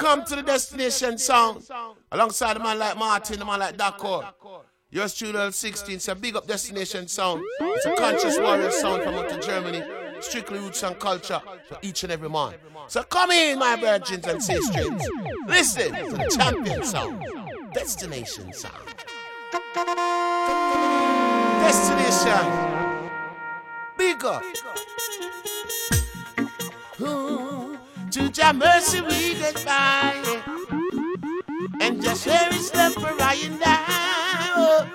Welcome to the Destination Sound. Alongside a man like Martin, a man like Dakor. Yours truly, 16. So big up Destination Sound. It's a conscious warrior sound from out of Germany. Strictly roots and culture for each and every man. So come in, my virgins and sisters. Listen to the champion sound. Destination Sound. Destination. Big up. To your mercy we get by. And just for I and Oh,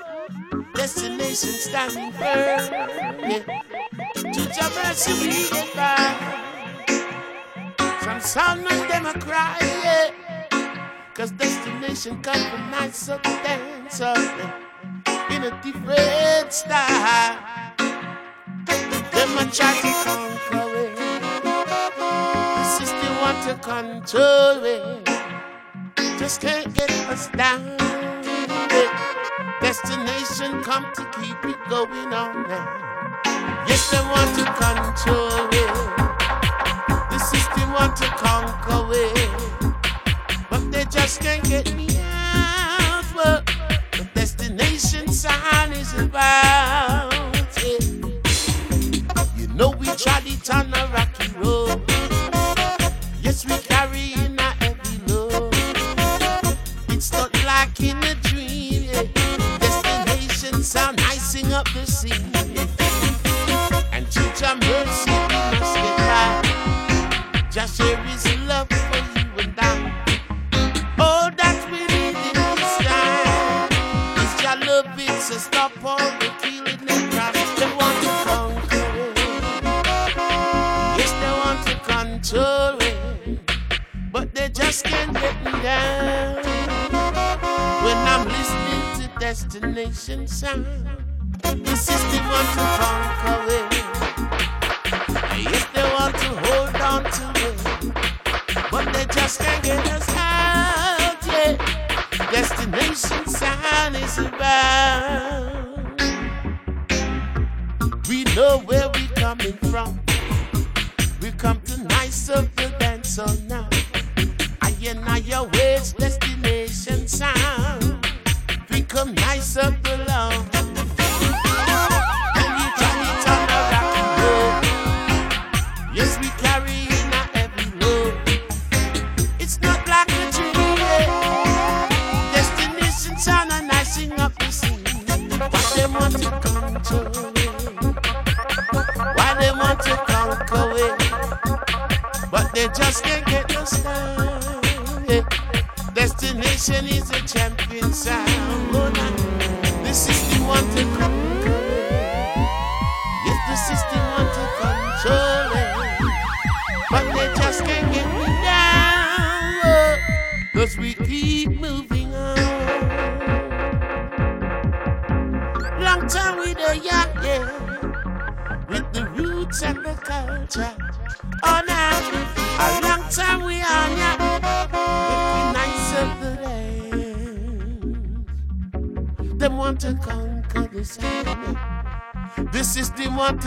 destination standing firm. Yeah. To your mercy we get by. Some son of them a cry, yeah. Cause destination come from nice substance in a different style. Them a try to conquer to control it. Just can't get us down. Destination come to keep it going on now. Yes, they want to control it. The system want to conquer it. But they just can't get me out. What the destination sign is about. it. You know we tried it on a rocky road. We carry in a heavy load. It's not like in a dream. Yeah. Destination sound icing up the scene. And teach our mercy, we must get by. Just share his love for you and I. All that we need in time is love. It's a down. When I'm listening to Destination Sound, system want to conquer want to hold on to it, but they just can't get us out. Yeah, destination sign is about. We know where we coming from. They want to come to Why they want to come co-way But they just can't get us down.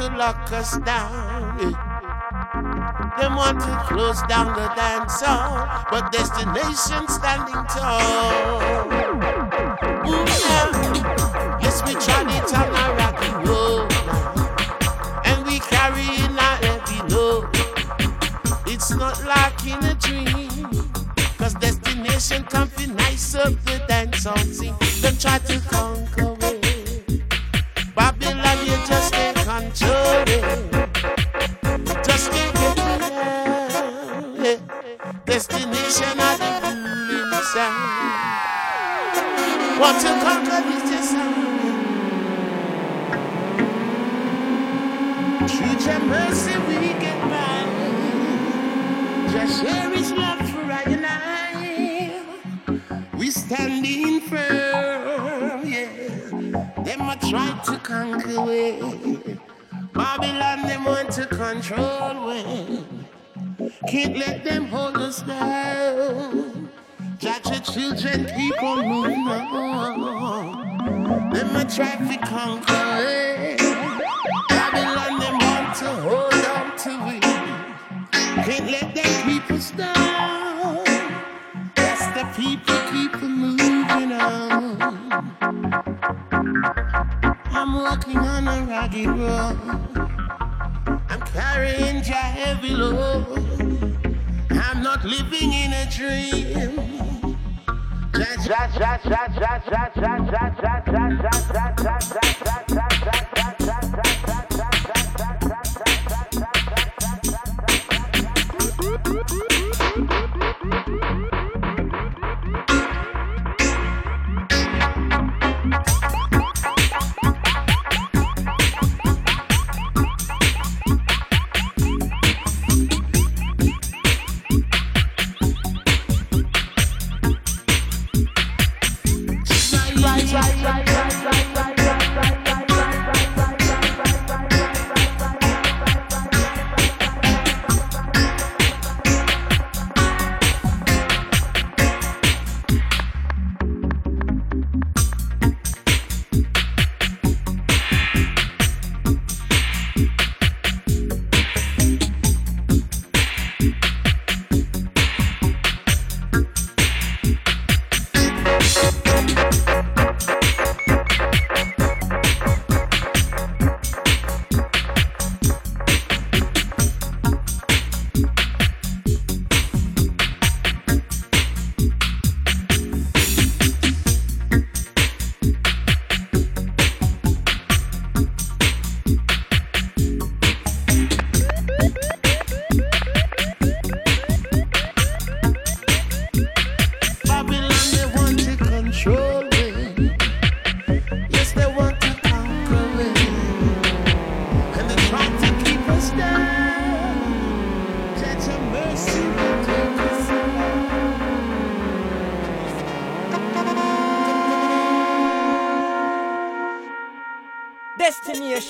To lock us down. Them want to close down the dance hall, but destination standing tall. Ooh, yeah. Yes, we tried it on a rocky road, and we carry in a heavy load. It's not like in a dream, cause destination fi nice up the dance on scene. Them try to conquer Want to conquer this sound. Through mercy we get by. Just share his love for I and I. We standing firm, yeah. Them a try to conquer we. Babylon them want to control we. Can't let them hold us down. Judge your children on moving on. A try to conquer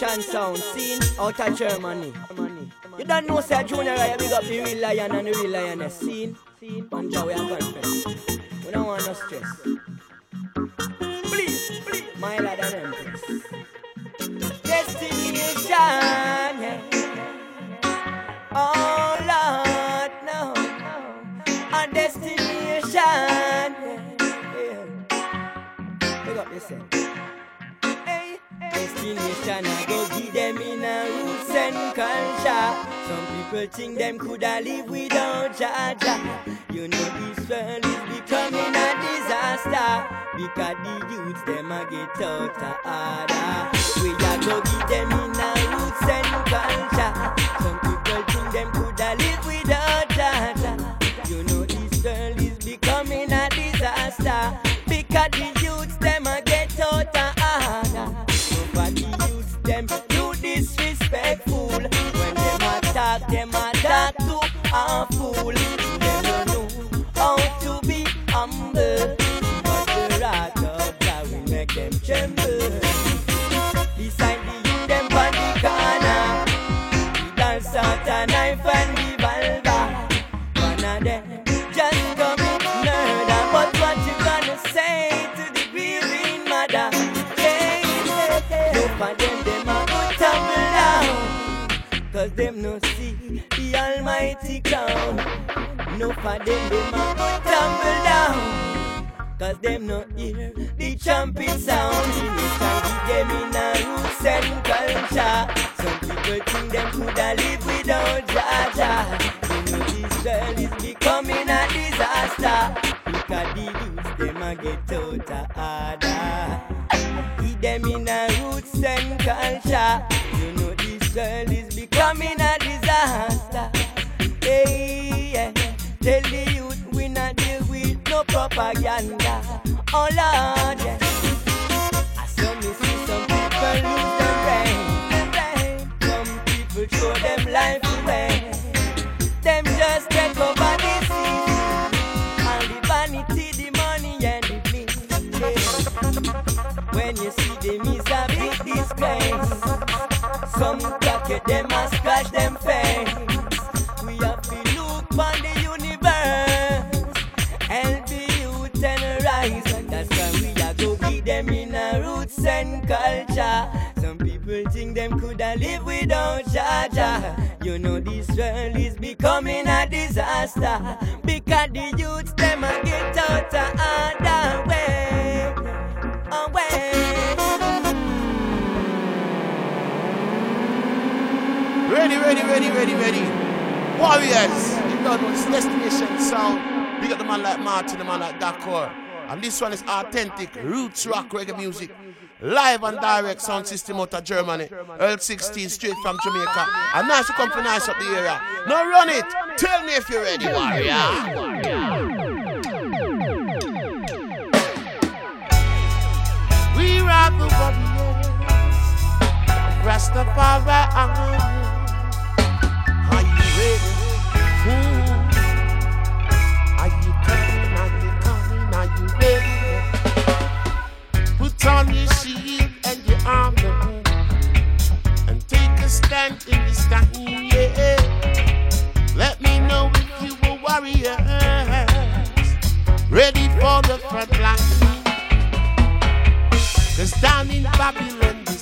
out of Germany. You don't know, say Junior, I big up the real lion and the real lioness. Scene, Panja, we are confess. We don't want no stress. Destination, I go give them in a roots and culture. Some people think them coulda live without Jah Jah. You know world is becoming a disaster because the youths them a get out of order. We a go give them in a roots and culture. Some people think them coulda live without a fool. Them, them a tumble down. Cause them no hear the trumpet sound. We can give them in a roots and culture. Some people think them coulda live without Jah Jah. You know this world is becoming a disaster. Because the youths them a get out of order. Give them in a roots and culture. You know this world propaganda. Oh Lord, yeah. I saw me see some people lose their brain. Some people throw them life away. Them just take over the sea. And the vanity, the money and the bling. When you see them is a big disgrace. Some cocky them a scratch them coulda live without You know this world is becoming a disaster Because the youths them a get out Ready, ready, ready, ready, ready. Warriors, you know it's destination sound. We got the man like Martin, the man like Dakor. And this one is authentic roots rock reggae music. Live and direct sound system out of Germany. Earl 16 straight from Jamaica. And nice to come for nice up the area. Now run it. Tell me if you're ready, warrior. We rock the warriors. Rastafari. Are you ready? Mm. Are you coming? Are you coming? Are you ready? Put on your stand in this time, yeah. Let me know if you were warriors ready for the front line. Cause down in Babylon, the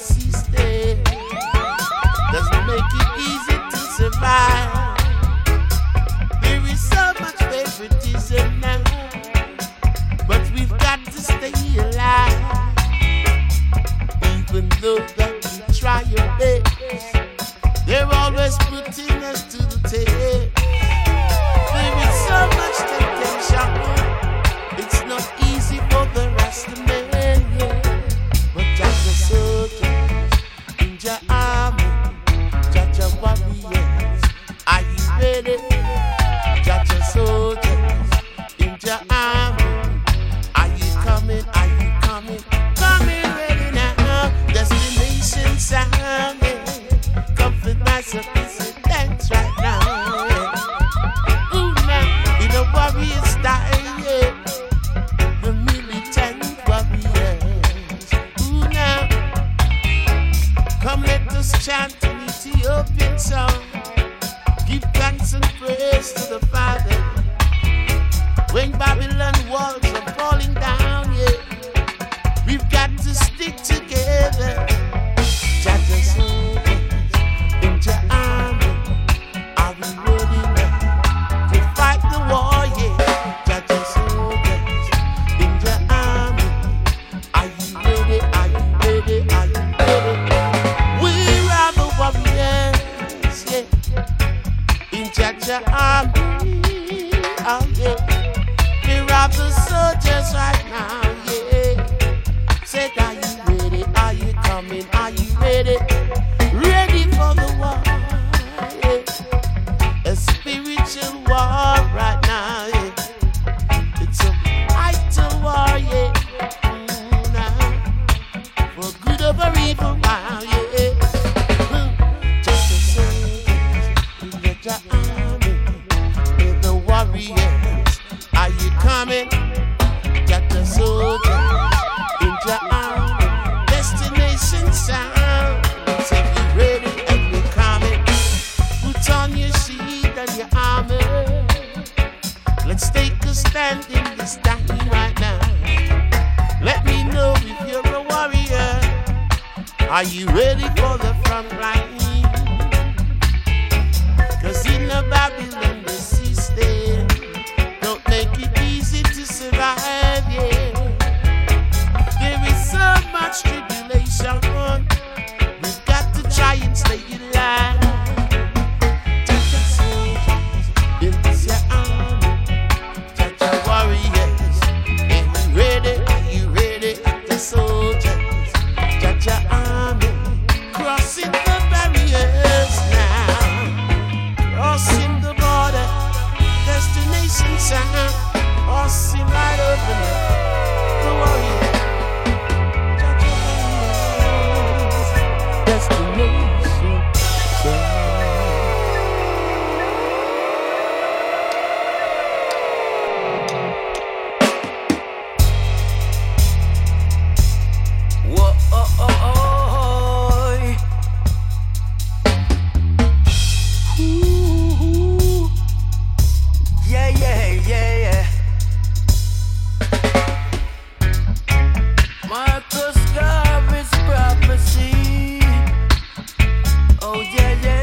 yeah, yeah.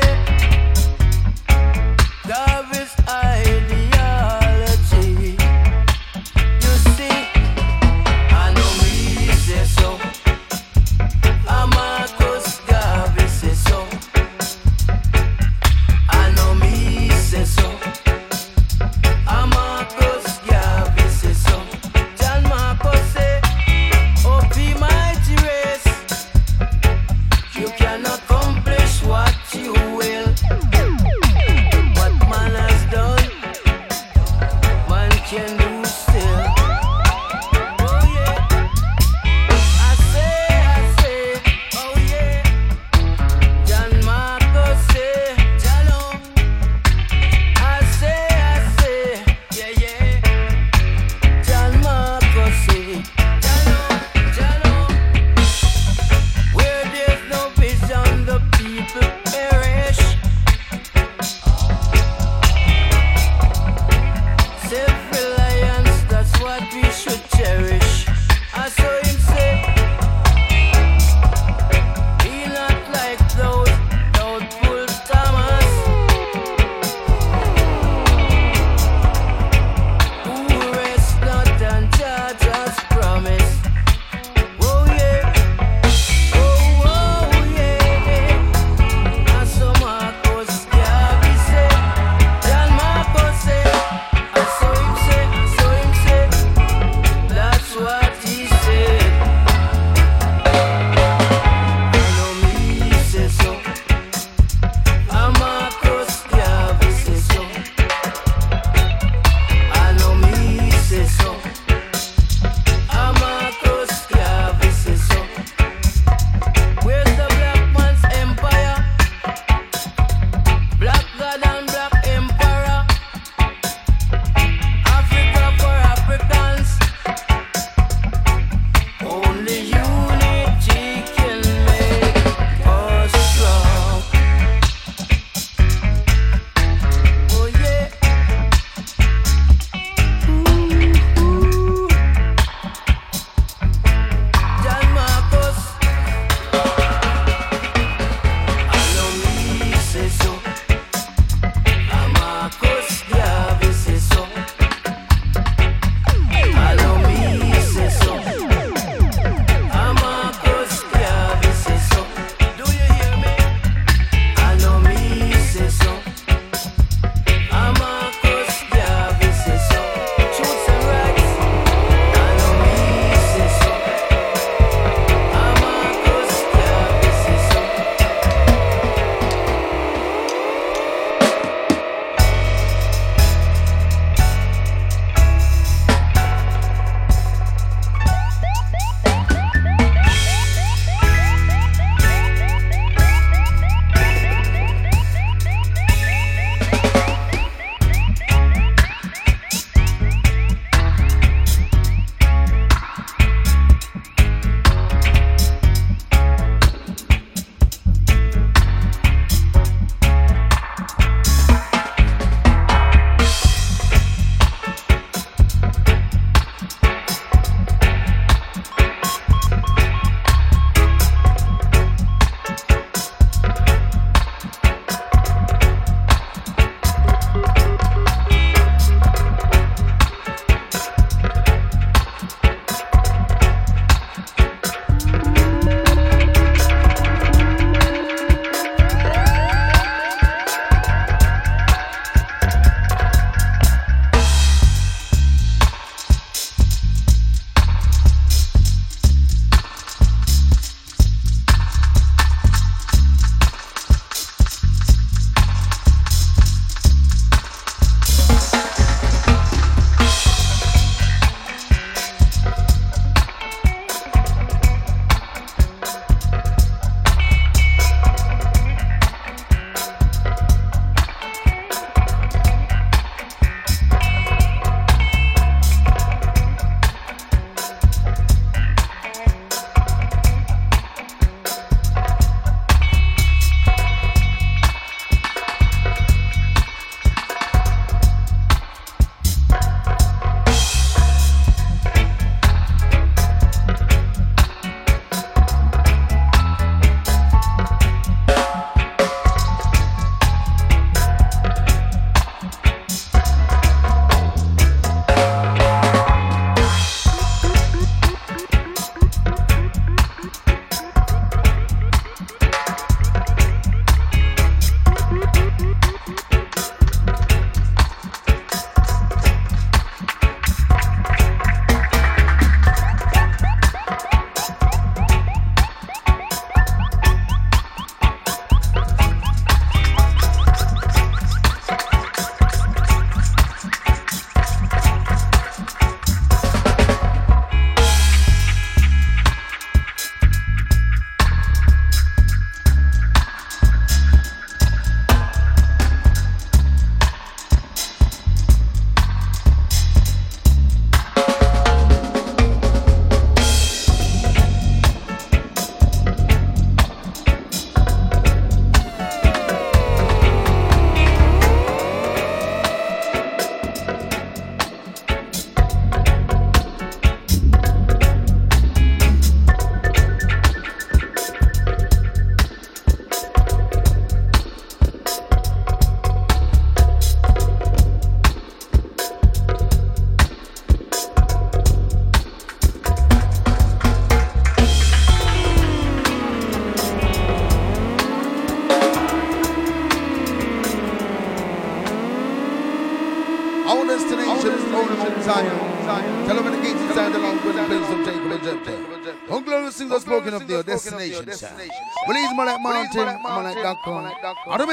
miracle. Out of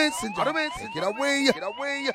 away, get away.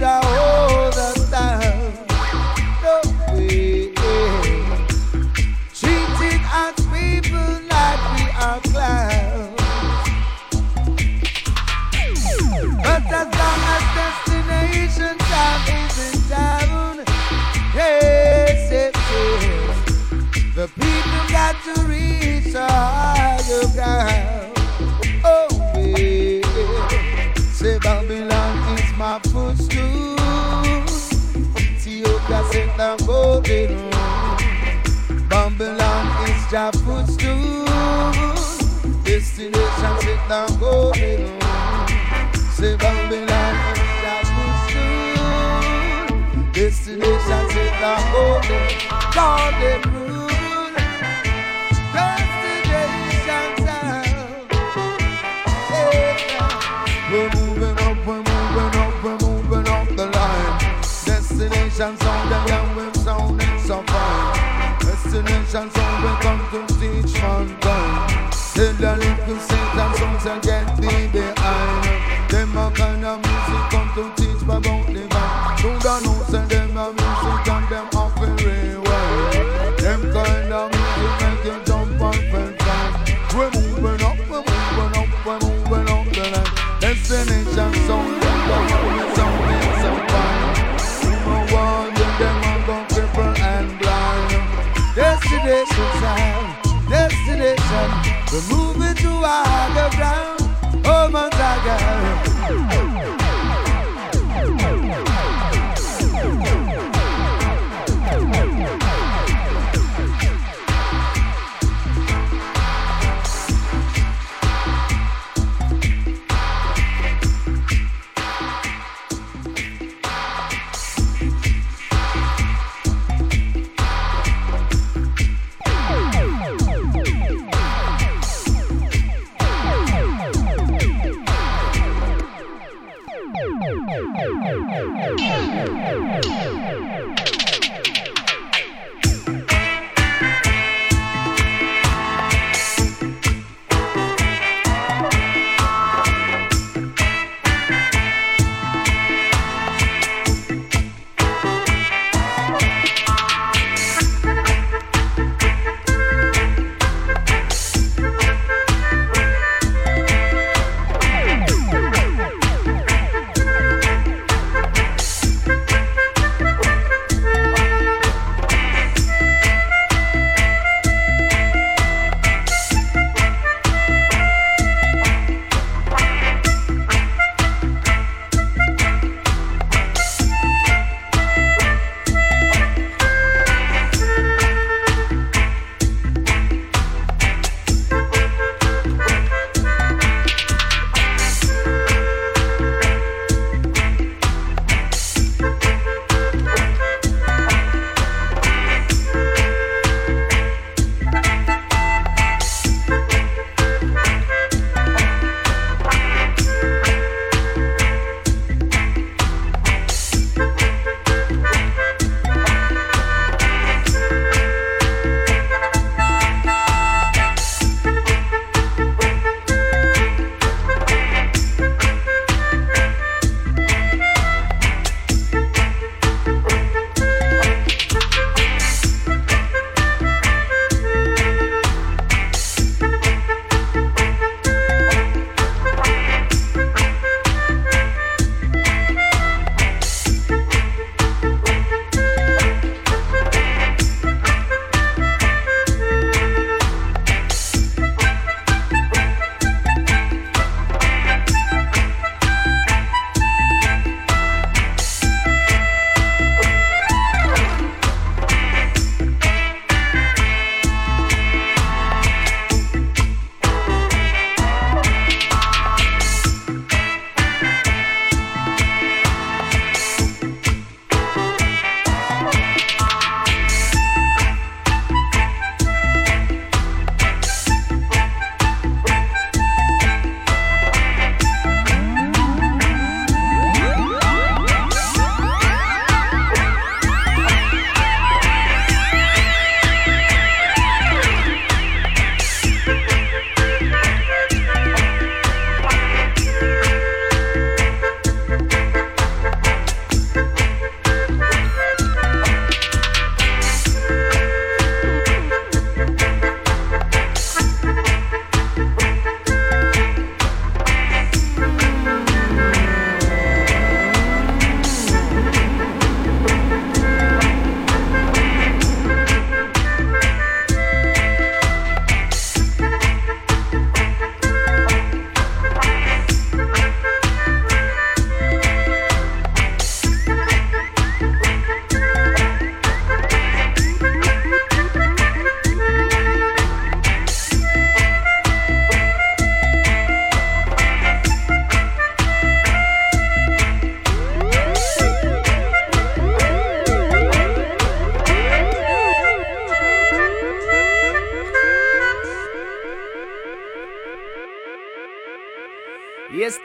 brother. Lord, them We're moving up, we're moving up, we're moving up the line. Destination sound, sounding so fine. Destination sound, we come to teach mankind. The little get behind. Them a kind of music come to teach my the We're moving to higher ground. Oh, Gonzaga.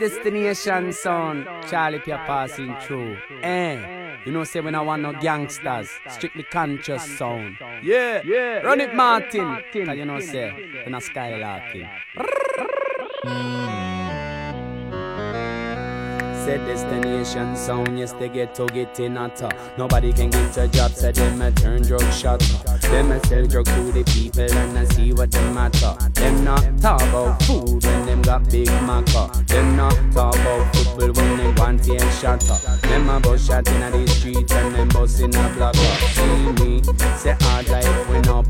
Destination sound. Charlie Pierre passing through. Eh. You know, say when I want no gangsters, strictly conscious sound. Yeah, yeah. Run it, Martin. Cause you know, say, when I skylarking. Said destination sound, yes, they get to get in hotter. Nobody can get a job, said them a turn drug shotter. Them a sell drug to the people and I see what them matter. Them not talk about food when got big maca. Them not talk about football when them want to shatter. Them a bus shot in the street and them bus in a blocker. See me, say ah, hard life we know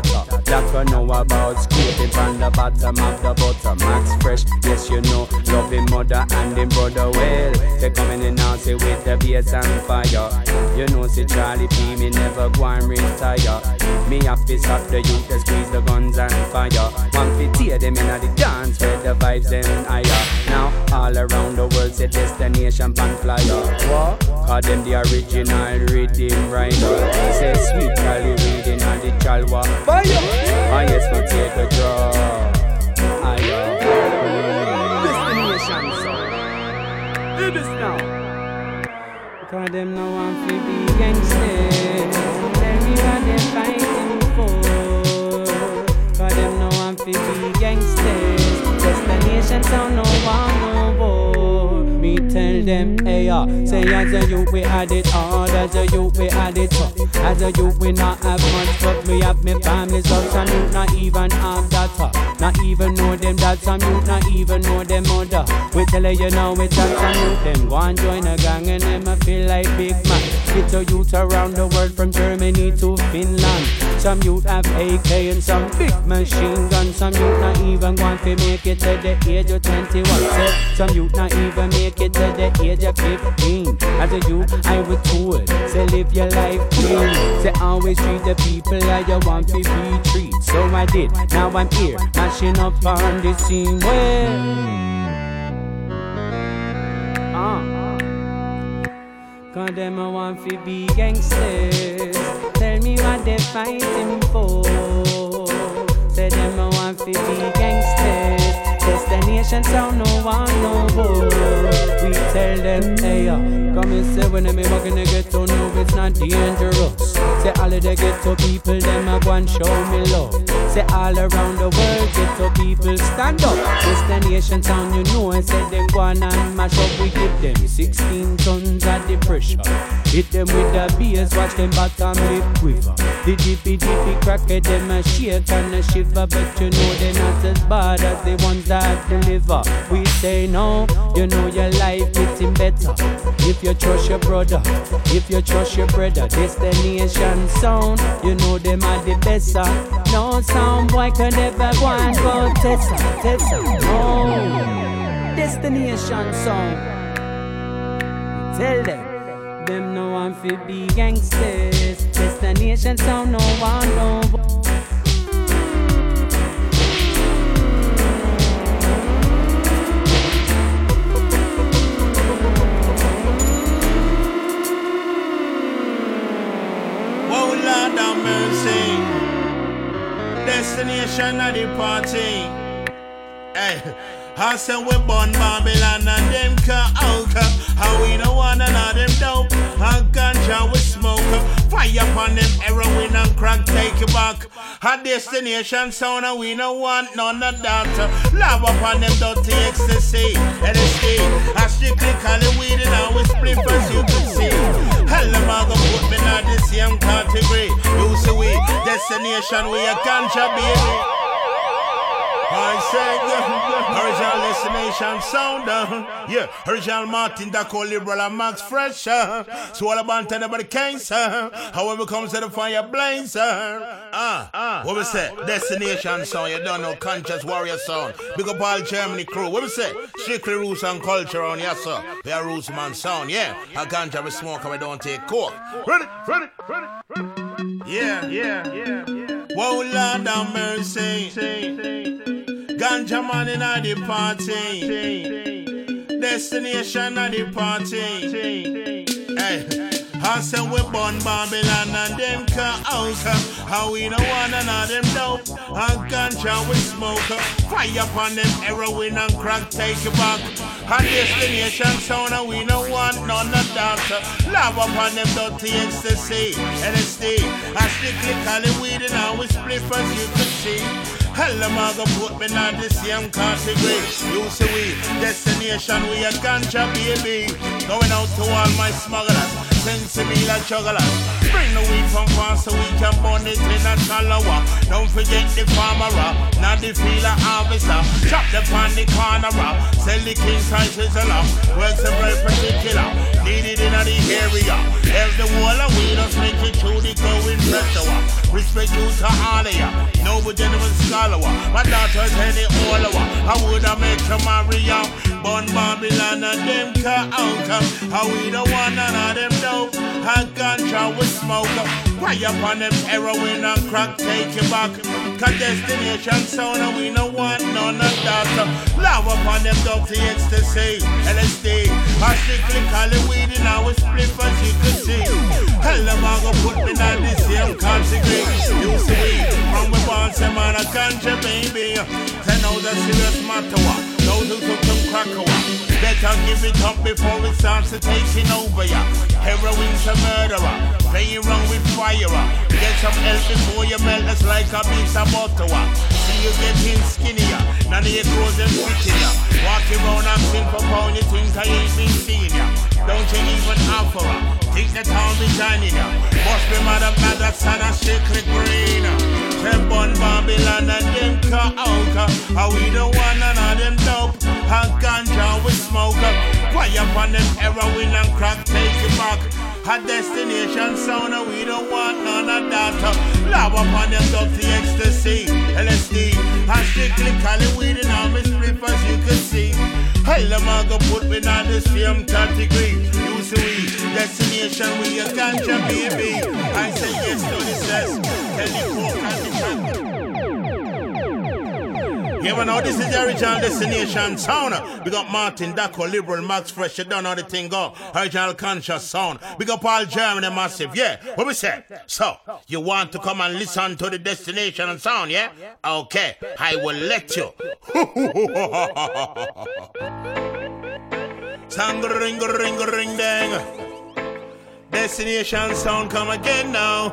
that. That know about scraping from the bottom of the butter. Max fresh, yes you know, love loving mother and him brother well. They coming in now say with the bass and fire. You know see Charlie P me never go and retire. Me have to stop the youth to squeeze the guns and fire. One fit tear them in the dance where the vibes them higher. All around the world say destination pan flyer. What? Call them the original rhythm rider. Say sweet Charlie reading on the chalwa. Fire! Ah yes, we take a draw. Higher. Destination song. Do this now. Cause them no want to be gangsters. Tell me what they fighting for. Cause them no want to be gangsters. Destination sound no want no. Me tell them, hey ya, say as a youth we had it hard, as a youth we had it tough. As a youth we not have much, but me have me family's up. Some youth not even have that tough. Not even know them dad, some youth not even know them mother. We tell you now, we tell some youth them go and join a gang and them a feel like big man. Get a youth around the world from Germany to Finland. Some youth have AK and some big machine guns. Some youth not even want to make it to the age of 21. Say, some youth not even make it to the age of 15. As a youth, I was told, say live your life clean. Say always treat the people like you want to be treated. So I did. Now I'm here, mashing up on the scene. Well. Uh. Cause them a want fi be gangsters Tell me what they fighting for Say them a want fi be Destination sound no one no more We tell them hey ya Come and say when them a walk in the ghetto no it's not dangerous. Say all of the ghetto people them a go and show me love Say all around the world get ghetto people stand up. Destination sound you know I said them go on and mash up. We give them 16 tons of the pressure. Hit them with the bass watch them bottom lip quiver. The dippy dippy cracker them a shake and a shiver But you know they're not as bad as the ones that deliver. We say no, you know your life getting better. If you trust your brother, if you trust your brother Destination sound, you know them are the best. No sound boy can never go and go Tessa, Tessa, no Destination sound Tell them, them no one fi be gangsters. Destination sound no one no. Destination of the party. Hey, I said we born Babylon and them out. Uh, How we don't wanna know them dope. And ganja we smoke. Uh, fire upon them heroin and crack take it back. A destination sound and we don't want none of that. Uh, Love upon them dirty ecstasy. LSD. I strictly call it weed and I we split as you can see. Hell, them are gonna put me in the same category. You see we destination we a ganja baby. I say, yeah, original destination sound, uh, yeah, original Martin, Daco, Liberal, and Max Fresh, uh, so all about anybody case, uh, however comes to the fire blaze, uh, uh, what we say, destination sound, you don't know, conscious warrior sound, big up all Germany crew, what we say, strictly roots and culture on, yes sir, we are roots man sound, yeah, a ganja we smoke and we don't take coke, ready, ready, ready, ready, yeah, yeah, yeah, yeah, whoa, Lord have mercy, Ganja man in the party. Destination of the party. Hey, I say we born Babylon and them cut out. How we no one and all them dope. And ganja we smoke. Fire upon them heroin and crack take back. And destination sound and we no want none of that. Love upon them dirty ecstasy. LSD. I strictly call it weed and I we split as you can see. Hell, them a go put me in the same category. You see we, destination, we a ganja baby. Going out to all my smugglers sensible jugglers. Bring the weed from far so we can burn it in a chalawa. Don't forget the farmer, not the field harvester. Chop the pan the corner, sell the king size sizzler. Works a very particular, needed in the area. There's the wall of weed, us make it through the growing pressure. Respect you to all of ya, noble gentleman scholar. My daughter's heading all over. I would have made to marry ya. Born Babylon and them car out. How we don't want none of them dope. And ganja we smoke. Why upon them heroin and crack take you back. Cause destination sound and we don't want none of that. Love upon them dirty ecstasy. LSD. I strictly call it weed in our split as you can see. Hell, them are gonna put me in the same category. You see, from we born, say man a ganja baby. Ten out the serious matter what. Those who took them crack Better give it up before it starts to taking over ya. Heroin's a murderer, playing wrong with fire. Get some help before you melt us like a piece of butter. See you getting skinnier, none of your clothes them fitting ya. Walking around acting for pound, you think I ain't been seeing ya. Don't you even offer her? Think the town be joining ya. Must be mother, mother, son, and strictly green. Them bun Babylon and them cut out. How we don't want none of them dope. And ganja we smoke. Why upon them heroin and crack take it back. A destination sound and we don't want none of that. Love upon them dirty ecstasy, LSD. And strictly Cali weed and all split as you can see. Hell, them a go put me on the same category. You see we, destination we a ganja baby. I say yes to this, sex. Tell the yeah, but now this is the original destination sound. We got Martin Daco, Liberal, Max Fresh, you don't know the thing go. Original conscious sound. We got Paul Germany massive, yeah. What we say? So, you want to come and listen to the destination sound, yeah? Okay, I will let you. Sang ring ring ring dang. Destination sound come again now.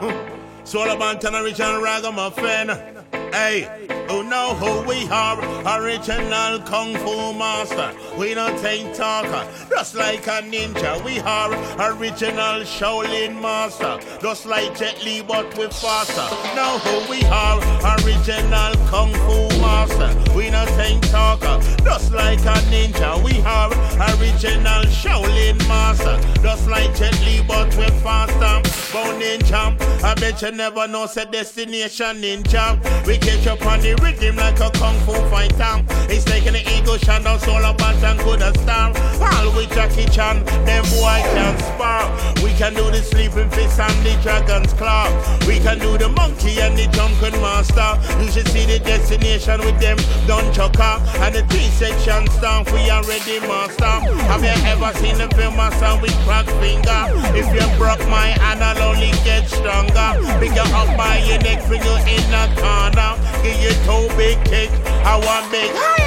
Soul about an original ragamuffin. Hey, who know who we are? Original Kung Fu Master. We don't take talker, just like a ninja. We are original Shaolin Master. Just like Jet Li, but we faster. Know who we are? Original Kung Fu Master. We don't take talker, just like a ninja. We are original Shaolin Master. Just like Jet Li, but we faster. Bone ninja. I bet you never know, said destination ninja. We catch up on the rhythm like a kung fu fighter. He's taking the ego shine down soul up and good as star. All with Jackie Chan, them boy can spar. We can do the sleeping fist and the dragon's claw. We can do the monkey and the drunken master. You should see the destination with them done choker. And the T-section staff, we already master. Have you ever seen the film master with cracked finger? If you broke my hand, I'll only get stronger. Pick you up by your neck, finger in the corner. Give you two big kick, I want big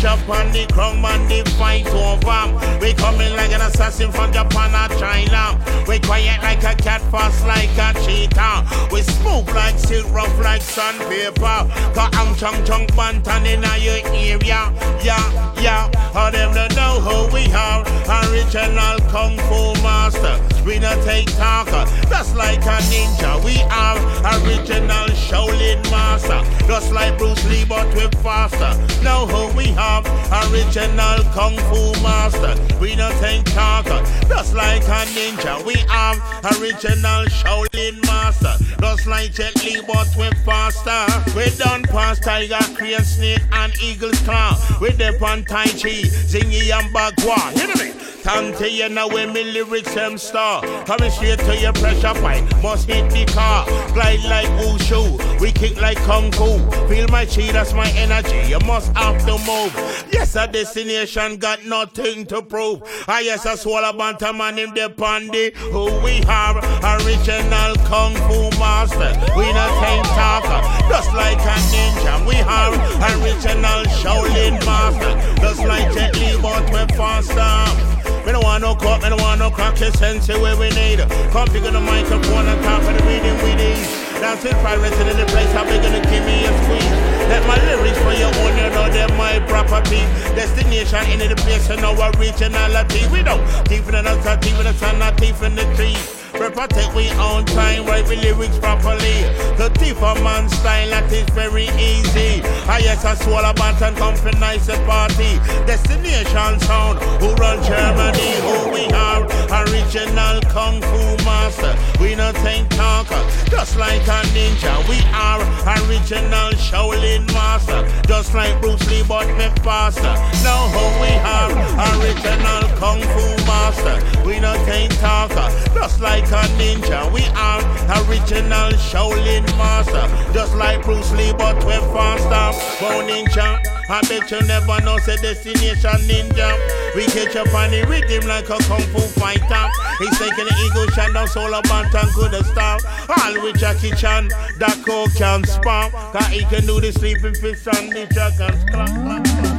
jump on the ground, man, the fight over. We coming like an assassin from Japan or China. We quiet like a cat, fast like a cheetah. We smooth like silk, rough like sandpaper. Cause I'm chung chung bantan in your area. Yeah, yeah. All them don't know who we are. Original Kung Fu Master. We not take talker, just like a ninja. We are original Shaolin Master. Just like Bruce Lee, but we're faster. Know we have? Original Kung Fu Master. We don't think talker. Just like a ninja. We have original Shaolin Master. Just like Jet Li, but we're faster. We done past Tiger, Crane, Snake, and Eagle's Claw. We dip on Tai Chi, Xingyi, and Bagua. Hear me? Tante, you know when me lyrics them star. Coming straight to your pressure pipe, must hit the car. Glide like wushu, we kick like kung fu. Feel my chi, that's my energy. You must have to move. Yes, a destination got nothing to prove. I yes, a swallow bantam man the pandy. Who we are, original kung fu master. We not ain't talker, just like a ninja. We are original Shaolin master, just like Jet Li, but we faster. Me don't want no cut, me don't want no crack, your sense where we need. Configure the microphone on top of the reading we need. Dancing pirates in the place, how they gonna give me a squeeze? Let my lyrics for your own, you know they're my property. Destination in the place, and no originality. We don't thief in the nuts, thief in the sun, not thief in the trees. We protect we own time, write we lyrics properly. The thief of man style, that is very easy. I yes, I swallow bat and for nice party. Destination sound, who run Germany, who we are. Original Kung Fu master. We not think talker, just like a ninja. We are original Shaolin master. Just like Bruce Lee, but me faster. Now who we are, original Kung Fu master. We not think talker, just like a ninja. We are original Shaolin master. Just like Bruce Lee, but we're faster. Go ninja. I bet you never know, say destination ninja. We catch up on the rhythm like a kung fu fighter. He's taking the eagle shot down band and could have stop. All with Jackie Chan, that coke can spam. Cause he can do the sleeping fish and the dragons. Clap,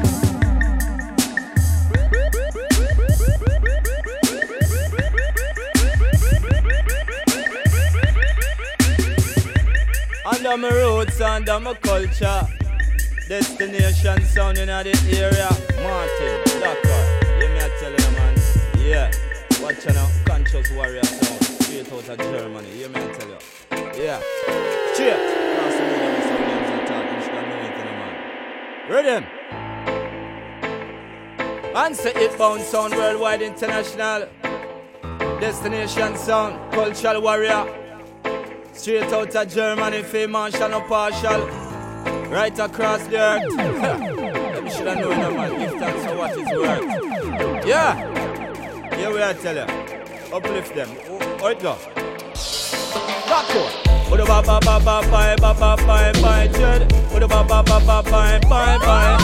Under my roots, under my culture. Destination sound in the area. Martin, Dakar. Yeah, me tell you, man. Yeah. Watch out. Conscious warrior sound. Straight out of Germany. Yeah, me tell you. Yeah. You man. Rhythm. Say it bound sound worldwide international. Destination sound. Cultural warrior. Straight out of Germany, fame Marshall no partial. Right across the earth. Them should have known that man. Give thanks for what is worth. Yeah. Here we are tell you. Uplift them. How it go? Rock on. Uda ba ba ba ba bye ba ba bye bye Jed. Uda ba ba ba ba bye bye bye.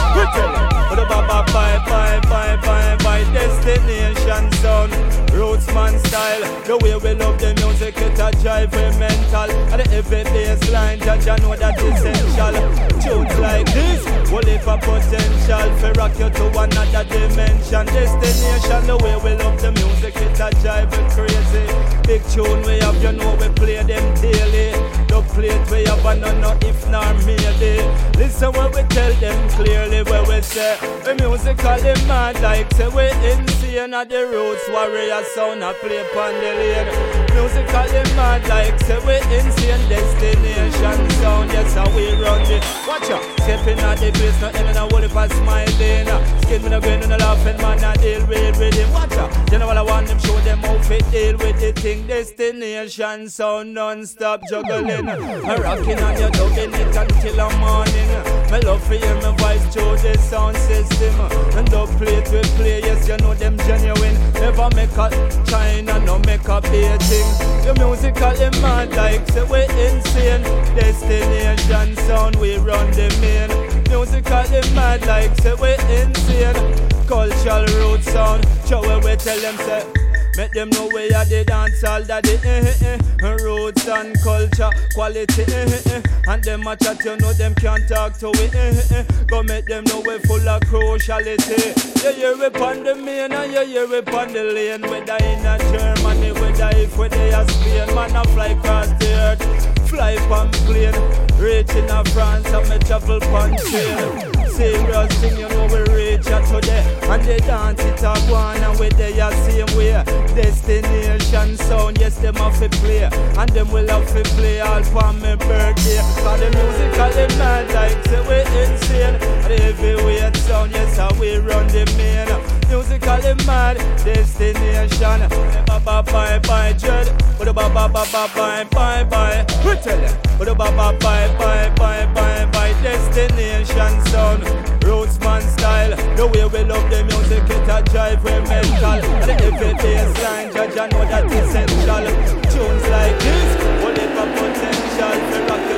Uda ba ba bye bye bye bye bye. Destination sound. Rootsman style. The way we love the music, it a drive we mental. And the heavy bass line, judge I know that essential. Tunes like this, will live a potential. For rock you to another dimension. Destination, the way we love the music, it a drive we crazy. Big tune we have, you know we play them daily. The plate we have, and no if nor maybe. Listen when we tell them clearly where we say. The musically mad like say we insane at the roots warrior sound a play upon the lane. Musically mad like say we insane destination sound. Yes, how we run it. Watch out, stepping at the place, not in a whole of smiling. Skin me no grin and a laughing man, I deal with rhythm. Watch out, what I want them show them how fit deal with the thing. Destination sound non-stop juggling. I rocking on your dubbing it until the morning. My love for you, my voice through the sound system. And the plate we play, yes, you know them genuine. Never make a China, no make a baiting. The musically mad like say we insane. Destination sound, we run the main. Musically mad like say we insane. Cultural root sound, show where we tell them say. Make them know we are the dance all daddy, eh, eh, eh. Roots and culture, quality, eh, eh, eh. And them a chat, you know them can't talk to we, eh, eh, eh. Go make them know we full of cruciality. You hear we on the main and you hear we on the lane. Whether in a Germany, whether if we they a Spain, man a fly across the earth. Fly from plane, reach in a France and me travel pan. Serious thing, you know we reach out today And they dance it a go on and we they a same way. Destination sound, yes them have to play. And them will have to play all for me birthday. Cause the musically mad like say we insane. And the heavyweight sound, yes how we run the main musically mad destination. Ba ba bye bye dread, ba ba ba ba ba bye bye bye. We tell them, ba ba ba bye bye bye bye bye destination sound. Rootsman style, the way we love the music, it a drive we mental. And if it is judge I know that essential. Tunes like this, will it a potential We rock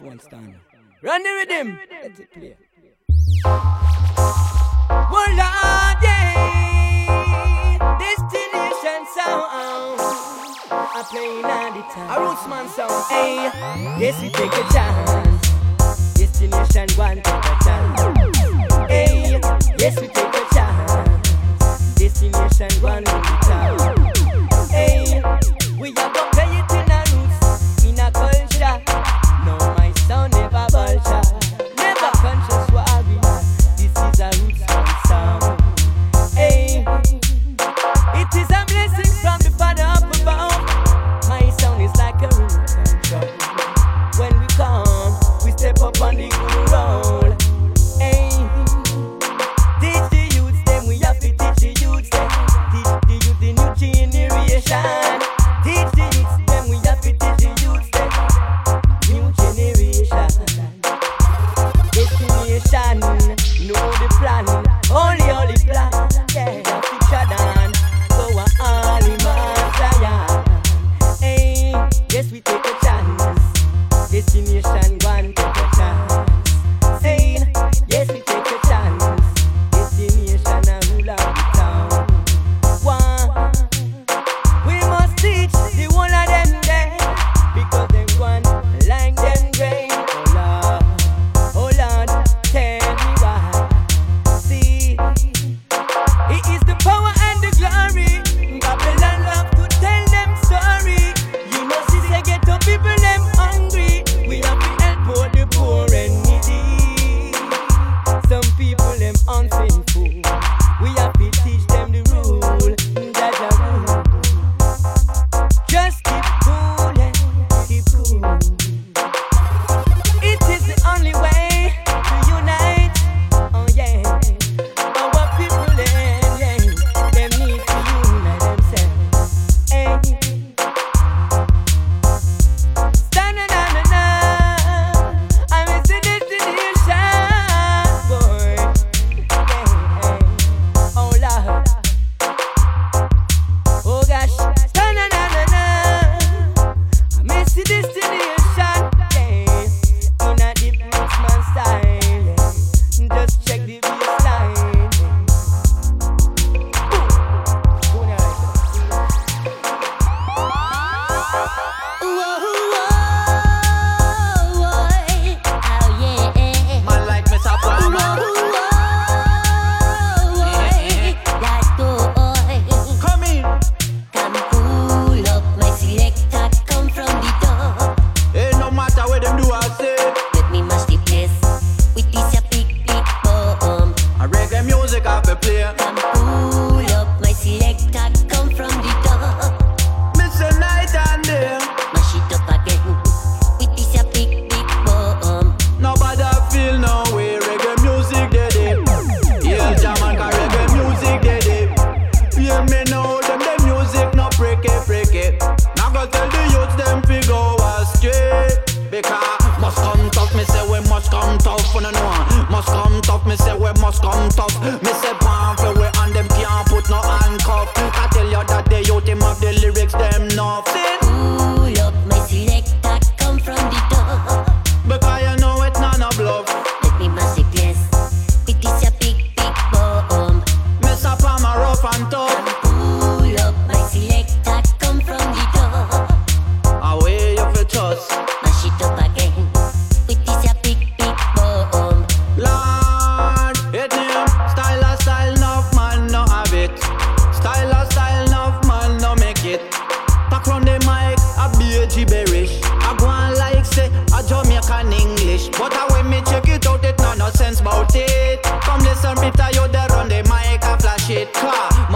microphone's standing. Run the rhythm. Let it play. One Lord, yeah. Destination sound. I play on the time. A roots man sound. Hey, yes, we take a chance. Destination one take a chance. Hey, yes, we take a chance. Destination one in the town.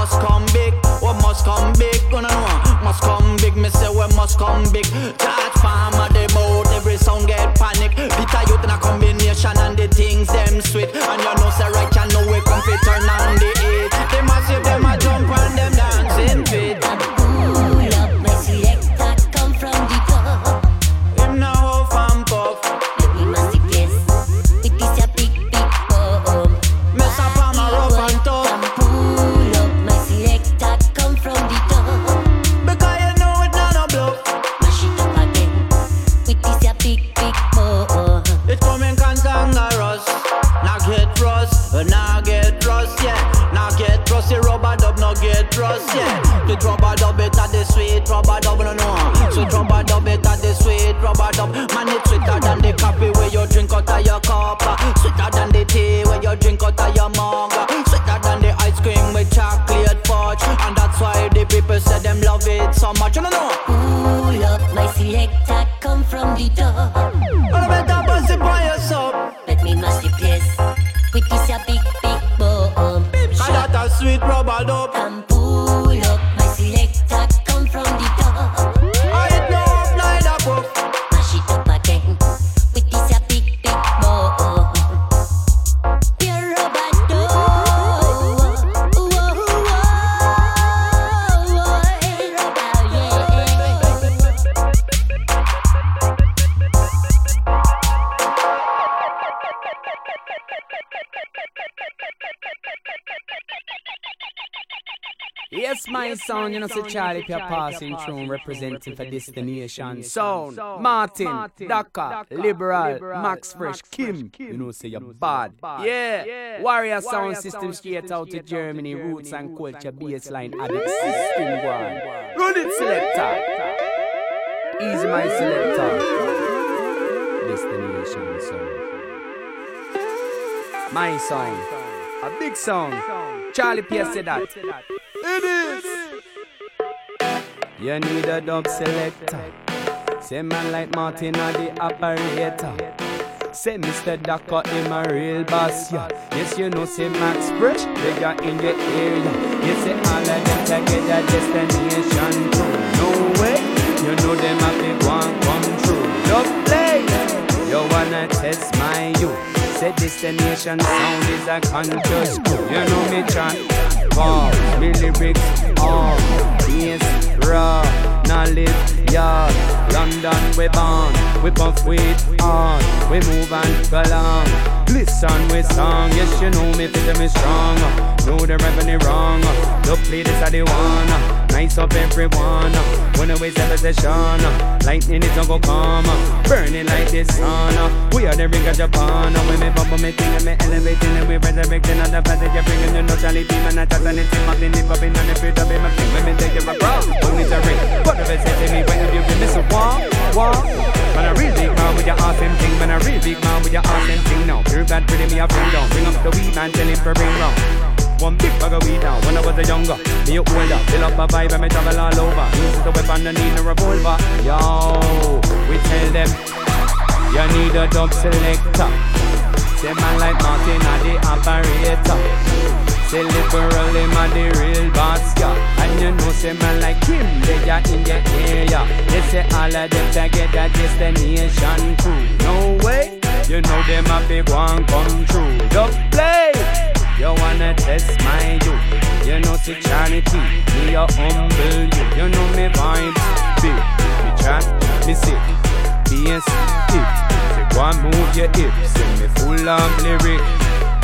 Must come big, what must come big? Gonna know, must come big. Me say we must come big. Touch farm at the boat, every sound get panic. Bit of youth in a combination and the things them sweet. And you know say Yes, my you know, say Charlie Pierre passing through representing for Destination Sound. Martin, Dakar, Liberal, Max Fresh, Kim. You know, say you're bad. Yeah, Warrior Sound System straight out to Germany, Roots and Culture baseline Addict System one. Run it, selector. Easy, my selector. Destination Sound. My song, a big song. Charlie Pierre said that. It is. You need a dub selector. Say man like Martin or the operator. Say Mr. Dakar him a real boss, yeah. Yes, you know, say Max Fresh, they got in the area. You say all of them can get their destination true. No way, you know them to go and come true. Just play, you wanna test my youth. Say destination sound is a conscious. You know me chant. Wow, me lyrics on bass, raw, knowledge, yard. London we born, we puff with on, we move and go along. Listen with song, yes you know me, feel me strong. Know the revenue wrong. the play this are the one. Nice up everyone. Uh, when I waste every session, uh, lightning it don't go come. Uh, burning like the sun. We are the ring of Japan. When me bubble me thing and me elevating and we resurrecting on the that you're bringing. You know Charlie team and I chat and it's him up in the the of him. When me take across, don't need to ring. What if I say to me, where have you been? Miss a walk, walk. When I real big man with your awesome thing, when I real big man with your awesome thing. Now, pure bad pretty me a friend down. Bring up the weed man, tell him to bring round. One big bag of weed now. When I was a younger, me older. Fill up a vibe and me travel all over. Use the weapon, I need a revolver. Yo, we tell them you need a dub selector. Say man like Martin or the operator. Say liberal him a the real boss, yeah. And you know say man like him, they are in the area. They say all of them to get a destination crew. No way, you know them a big one come true. Dub play. You wanna test my youth You know see charity Me a humble you. You know me vibes Big Me chat Me sick Bass hit Say go and move your hips Say me full of lyric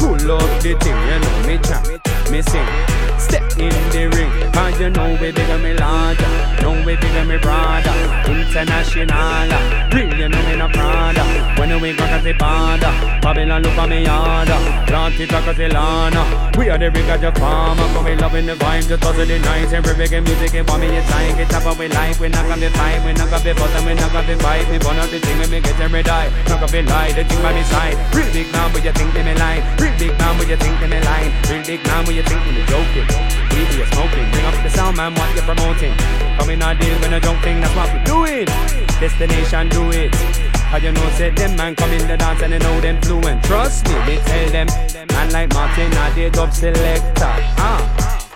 Pull up the thing, you know me chant, me sing. Step in the ring, cause you know we bigger me larger. Know we bigger me brother. International, real you know me no Prada. When we go to the border, Babylon look at me harder. Plant it like a Zelana. We are the bigger the farmer, cause we loving the vibe, just hustle the nice. Every reggae music, it want me a time, get up we life. We not gonna be fight, we not gonna be bottom, we not gonna be fight. Me burn out the thing, me get every die. Not gonna be lie, the thing by me side. Real big man, but you think they me lie. Real big man, but you think they me lie. Real big man, but you think they me joking. We be smoking, bring up the sound, man, what you promoting? Come in deal when a junk thing, that's what we doing. Destination, do it. How you know, say them man come in the dance and they know them fluent. Trust me, they tell them. Man like Martin, are the dub selector. Ah,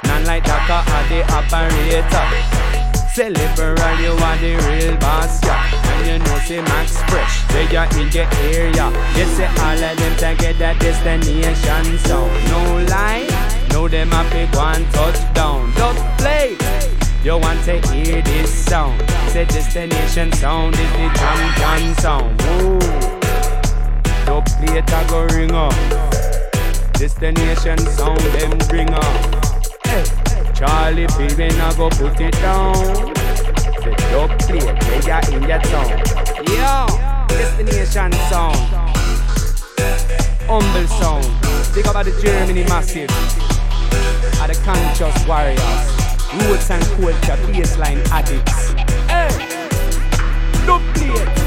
man like Daka, are the operator. Liberal, you are the real boss, yeah. And you know, say Max Fresh, they are in the area. You say all of them together, destination sound. No lie, know them a big one touchdown. Just play. You want to hear this sound? Say destination sound is the champion sound. Woo. Dub a go ring up. Destination sound them bring up. Charlie Piven a go put it down. The dub they are in that sound. Yo, destination sound. Humble sound. Think about the Germany massive. Are the conscious warriors. Roots and culture baseline addicts. Hey, dub plate.